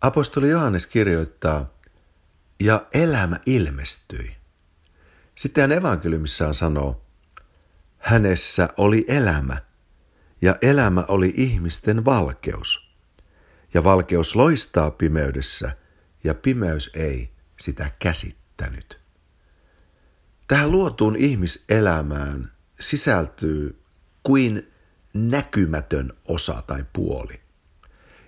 Apostoli Johannes kirjoittaa, ja elämä ilmestyi. Sitten hän evankeliumissaan sanoo, hänessä oli elämä, ja elämä oli ihmisten valkeus. Ja valkeus loistaa pimeydessä, ja pimeys ei sitä käsittänyt. Tähän luotuun ihmiselämään sisältyy kuin näkymätön osa tai puoli.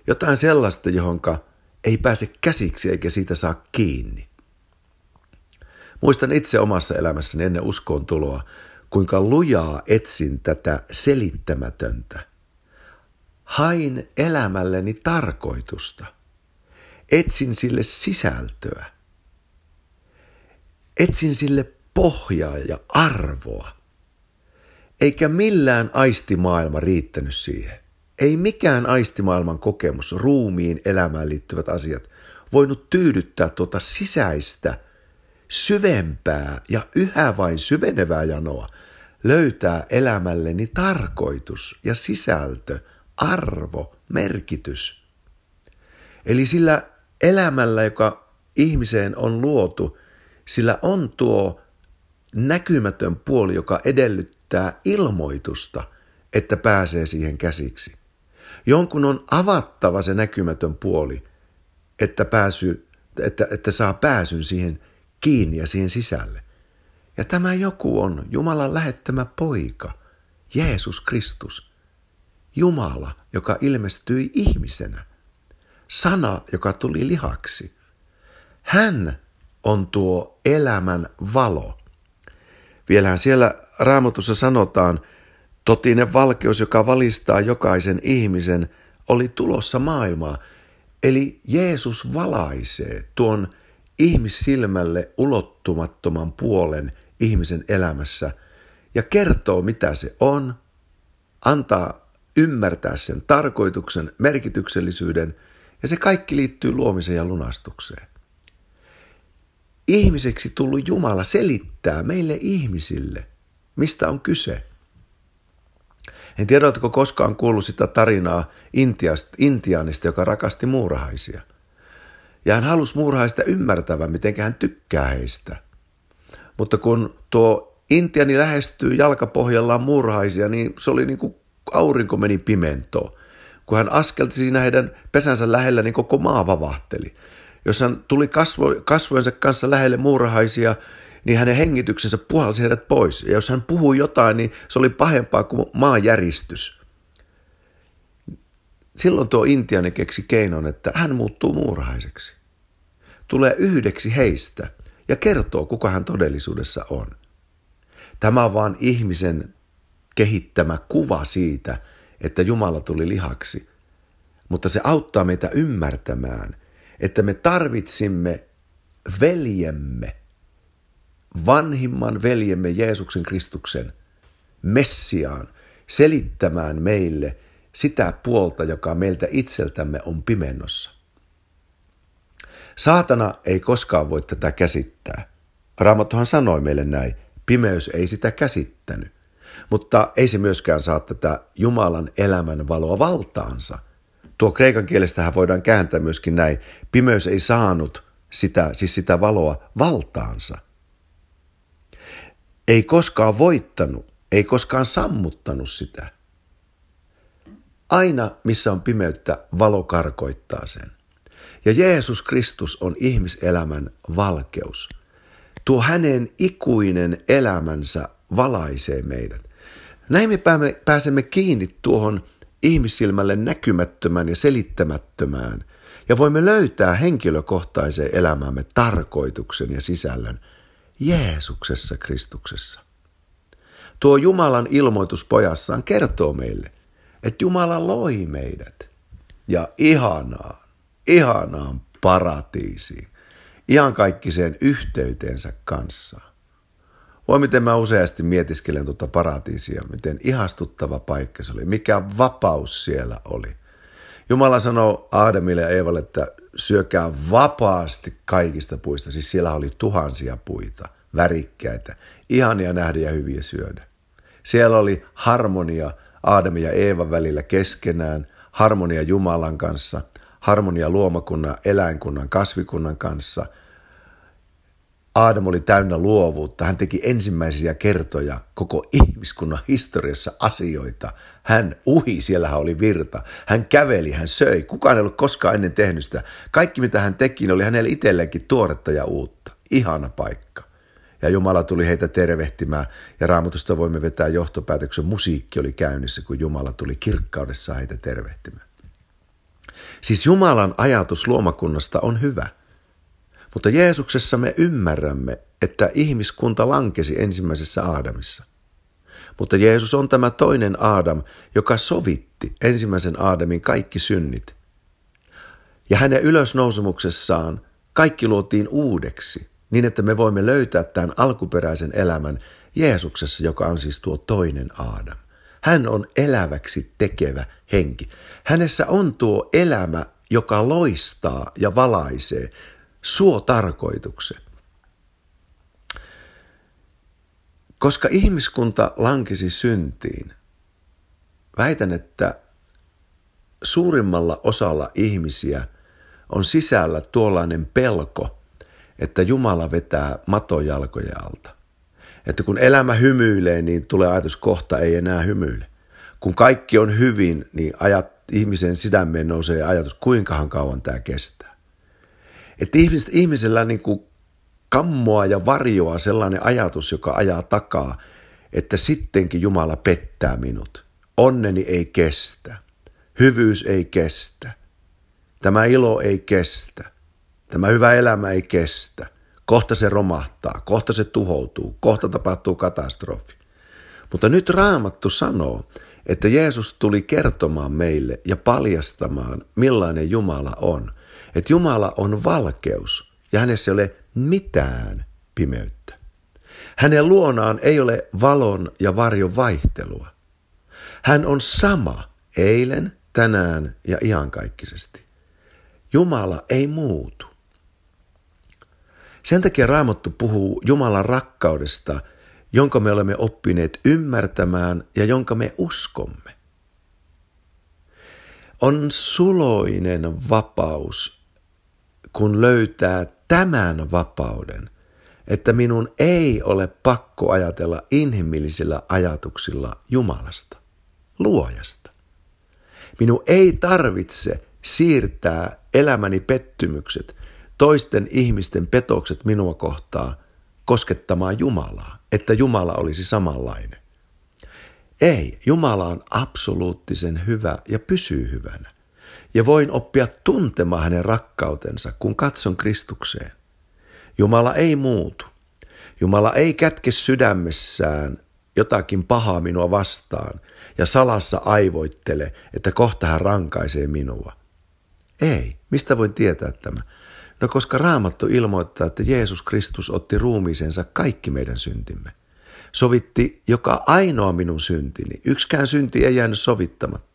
Jotain sellaista, johonka ei pääse käsiksi eikä siitä saa kiinni. Muistan itse omassa elämässäni ennen uskoon tuloa, kuinka lujaa etsin tätä selittämätöntä. Hain elämälleni tarkoitusta. Etsin sille sisältöä. Etsin sille pohjaa ja arvoa. Eikä millään aistimaailma riittänyt siihen. Ei mikään aistimaailman kokemus, ruumiin elämään liittyvät asiat, voinut tyydyttää tuota sisäistä, syvempää ja yhä vain syvenevää janoa, löytää elämälleni tarkoitus ja sisältö, arvo, merkitys. Eli sillä elämällä, joka ihmiseen on luotu, sillä on tuo näkymätön puoli, joka edellyttää ilmoitusta, että pääsee siihen käsiksi. Jonkun on avattava se näkymätön puoli, että, pääsy, että, että saa pääsyn siihen kiinni ja siihen sisälle. Ja tämä joku on Jumalan lähettämä poika, Jeesus Kristus. Jumala, joka ilmestyi ihmisenä. Sana, joka tuli lihaksi. Hän on tuo elämän valo. Vielähän siellä raamatussa sanotaan, Totinen valkeus, joka valistaa jokaisen ihmisen, oli tulossa maailmaa. Eli Jeesus valaisee tuon ihmissilmälle ulottumattoman puolen ihmisen elämässä ja kertoo, mitä se on, antaa ymmärtää sen tarkoituksen, merkityksellisyyden ja se kaikki liittyy luomiseen ja lunastukseen. Ihmiseksi tullut Jumala selittää meille ihmisille, mistä on kyse – en tiedä, oletko koskaan kuullut sitä tarinaa Intiasta, Intianista, joka rakasti muurahaisia. Ja hän halusi muurahaista ymmärtävän, miten hän tykkää heistä. Mutta kun tuo Intiani lähestyy jalkapohjallaan muurahaisia, niin se oli niin kuin aurinko meni pimentoon. Kun hän askelti siinä heidän pesänsä lähellä, niin koko maa vavahteli. Jos hän tuli kasvo, kasvojensa kanssa lähelle muurahaisia, niin hänen hengityksensä puhalsi heidät pois. Ja jos hän puhui jotain, niin se oli pahempaa kuin maanjäristys. Silloin tuo intiani keksi keinon, että hän muuttuu muurahaiseksi. Tulee yhdeksi heistä ja kertoo, kuka hän todellisuudessa on. Tämä on vaan ihmisen kehittämä kuva siitä, että Jumala tuli lihaksi. Mutta se auttaa meitä ymmärtämään, että me tarvitsimme veljemme – vanhimman veljemme Jeesuksen Kristuksen, Messiaan, selittämään meille sitä puolta, joka meiltä itseltämme on pimennossa. Saatana ei koskaan voi tätä käsittää. Raamattuhan sanoi meille näin, pimeys ei sitä käsittänyt. Mutta ei se myöskään saa tätä Jumalan elämän valoa valtaansa. Tuo kreikan kielestähän voidaan kääntää myöskin näin, pimeys ei saanut sitä, siis sitä valoa valtaansa – ei koskaan voittanut, ei koskaan sammuttanut sitä. Aina, missä on pimeyttä, valo karkoittaa sen. Ja Jeesus Kristus on ihmiselämän valkeus. Tuo hänen ikuinen elämänsä valaisee meidät. Näin me pääsemme kiinni tuohon ihmissilmälle näkymättömään ja selittämättömään, ja voimme löytää henkilökohtaiseen elämäämme tarkoituksen ja sisällön – Jeesuksessa Kristuksessa. Tuo Jumalan ilmoitus pojassaan kertoo meille, että Jumala loi meidät ja ihanaan, ihanaan paratiisiin, ihan kaikkiseen yhteyteensä kanssa. Voi miten mä useasti mietiskelen tuota paratiisia, miten ihastuttava paikka se oli, mikä vapaus siellä oli. Jumala sanoo Aadamille ja Eevalle, että syökää vapaasti kaikista puista. Siis siellä oli tuhansia puita, värikkäitä, ihania nähdä ja hyviä syödä. Siellä oli harmonia Aadamin ja Eevan välillä keskenään, harmonia Jumalan kanssa, harmonia luomakunnan, eläinkunnan, kasvikunnan kanssa. Aadam oli täynnä luovuutta. Hän teki ensimmäisiä kertoja koko ihmiskunnan historiassa asioita. Hän uhi, siellähän oli virta. Hän käveli, hän söi. Kukaan ei ollut koskaan ennen tehnyt sitä. Kaikki mitä hän teki oli hänelle itselleenkin tuoretta ja uutta. Ihana paikka ja Jumala tuli heitä tervehtimään. Ja raamatusta voimme vetää johtopäätöksen, musiikki oli käynnissä, kun Jumala tuli kirkkaudessa heitä tervehtimään. Siis Jumalan ajatus luomakunnasta on hyvä. Mutta Jeesuksessa me ymmärrämme, että ihmiskunta lankesi ensimmäisessä Aadamissa. Mutta Jeesus on tämä toinen Aadam, joka sovitti ensimmäisen Aadamin kaikki synnit. Ja hänen ylösnousemuksessaan kaikki luotiin uudeksi – niin että me voimme löytää tämän alkuperäisen elämän Jeesuksessa, joka on siis tuo toinen Aadam. Hän on eläväksi tekevä henki. Hänessä on tuo elämä, joka loistaa ja valaisee suo tarkoituksen. Koska ihmiskunta lankisi syntiin, väitän, että suurimmalla osalla ihmisiä on sisällä tuollainen pelko – että Jumala vetää matojalkoja alta. Että kun elämä hymyilee, niin tulee ajatus kohta ei enää hymyile. Kun kaikki on hyvin, niin ajat, ihmisen sydämeen nousee ajatus, kuinkahan kauan tämä kestää. Että ihmiset, ihmisellä niin kuin kammoa ja varjoa sellainen ajatus, joka ajaa takaa, että sittenkin Jumala pettää minut. Onneni ei kestä. Hyvyys ei kestä. Tämä ilo ei kestä. Tämä hyvä elämä ei kestä. Kohta se romahtaa, kohta se tuhoutuu, kohta tapahtuu katastrofi. Mutta nyt Raamattu sanoo, että Jeesus tuli kertomaan meille ja paljastamaan, millainen Jumala on. Että Jumala on valkeus ja hänessä ei ole mitään pimeyttä. Hänen luonaan ei ole valon ja varjon vaihtelua. Hän on sama eilen, tänään ja iankaikkisesti. Jumala ei muutu. Sen takia Raamattu puhuu Jumalan rakkaudesta, jonka me olemme oppineet ymmärtämään ja jonka me uskomme. On suloinen vapaus, kun löytää tämän vapauden, että minun ei ole pakko ajatella inhimillisillä ajatuksilla Jumalasta, luojasta. Minun ei tarvitse siirtää elämäni pettymykset – toisten ihmisten petokset minua kohtaa koskettamaan Jumalaa, että Jumala olisi samanlainen. Ei, Jumala on absoluuttisen hyvä ja pysyy hyvänä. Ja voin oppia tuntemaan hänen rakkautensa, kun katson Kristukseen. Jumala ei muutu. Jumala ei kätke sydämessään jotakin pahaa minua vastaan ja salassa aivoittele, että kohta hän rankaisee minua. Ei, mistä voin tietää tämä? No koska Raamattu ilmoittaa, että Jeesus Kristus otti ruumiisensa kaikki meidän syntimme. Sovitti joka ainoa minun syntini. Yksikään synti ei jäänyt sovittamatta.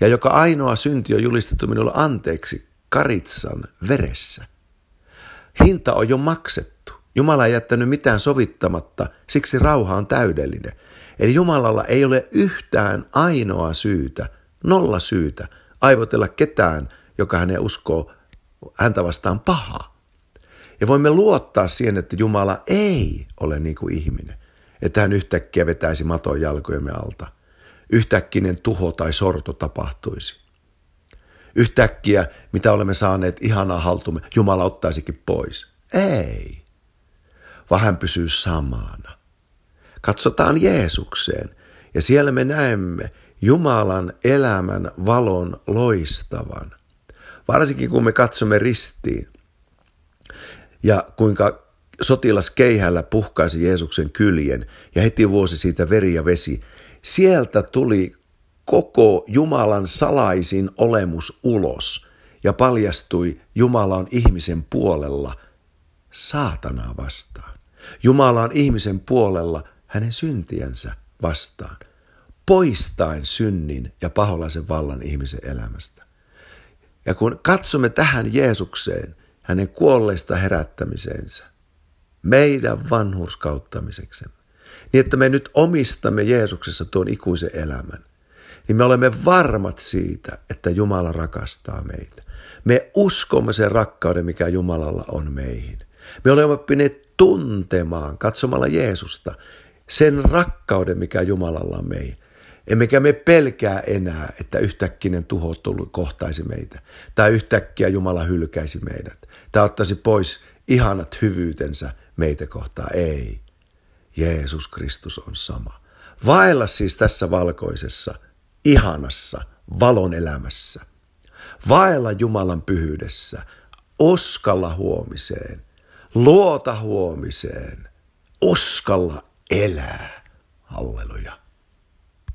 Ja joka ainoa synti on julistettu minulle anteeksi karitsan veressä. Hinta on jo maksettu. Jumala ei jättänyt mitään sovittamatta, siksi rauha on täydellinen. Eli Jumalalla ei ole yhtään ainoa syytä, nolla syytä, aivotella ketään, joka hänen uskoo häntä vastaan pahaa. Ja voimme luottaa siihen, että Jumala ei ole niin kuin ihminen, että hän yhtäkkiä vetäisi maton jalkojemme alta. Yhtäkkinen tuho tai sorto tapahtuisi. Yhtäkkiä, mitä olemme saaneet ihanaa haltumme, Jumala ottaisikin pois. Ei, vaan hän pysyy samana. Katsotaan Jeesukseen ja siellä me näemme Jumalan elämän valon loistavan. Varsinkin kun me katsomme ristiin ja kuinka sotilas keihällä puhkaisi Jeesuksen kyljen ja heti vuosi siitä veri ja vesi. Sieltä tuli koko Jumalan salaisin olemus ulos ja paljastui Jumala on ihmisen puolella saatanaa vastaan. Jumala on ihmisen puolella hänen syntiensä vastaan, poistaen synnin ja paholaisen vallan ihmisen elämästä. Ja kun katsomme tähän Jeesukseen, hänen kuolleista herättämiseensä, meidän vanhurskauttamiseksemme, niin että me nyt omistamme Jeesuksessa tuon ikuisen elämän, niin me olemme varmat siitä, että Jumala rakastaa meitä. Me uskomme sen rakkauden, mikä Jumalalla on meihin. Me olemme oppineet tuntemaan katsomalla Jeesusta sen rakkauden, mikä Jumalalla on meihin. Emmekä me pelkää enää, että yhtäkkinen tuho kohtaisi meitä. Tai yhtäkkiä Jumala hylkäisi meidät. Tai ottaisi pois ihanat hyvyytensä meitä kohtaan. Ei. Jeesus Kristus on sama. Vaella siis tässä valkoisessa, ihanassa, valon elämässä. Vaella Jumalan pyhyydessä. Uskalla huomiseen. Luota huomiseen. Uskalla elää. Halleluja.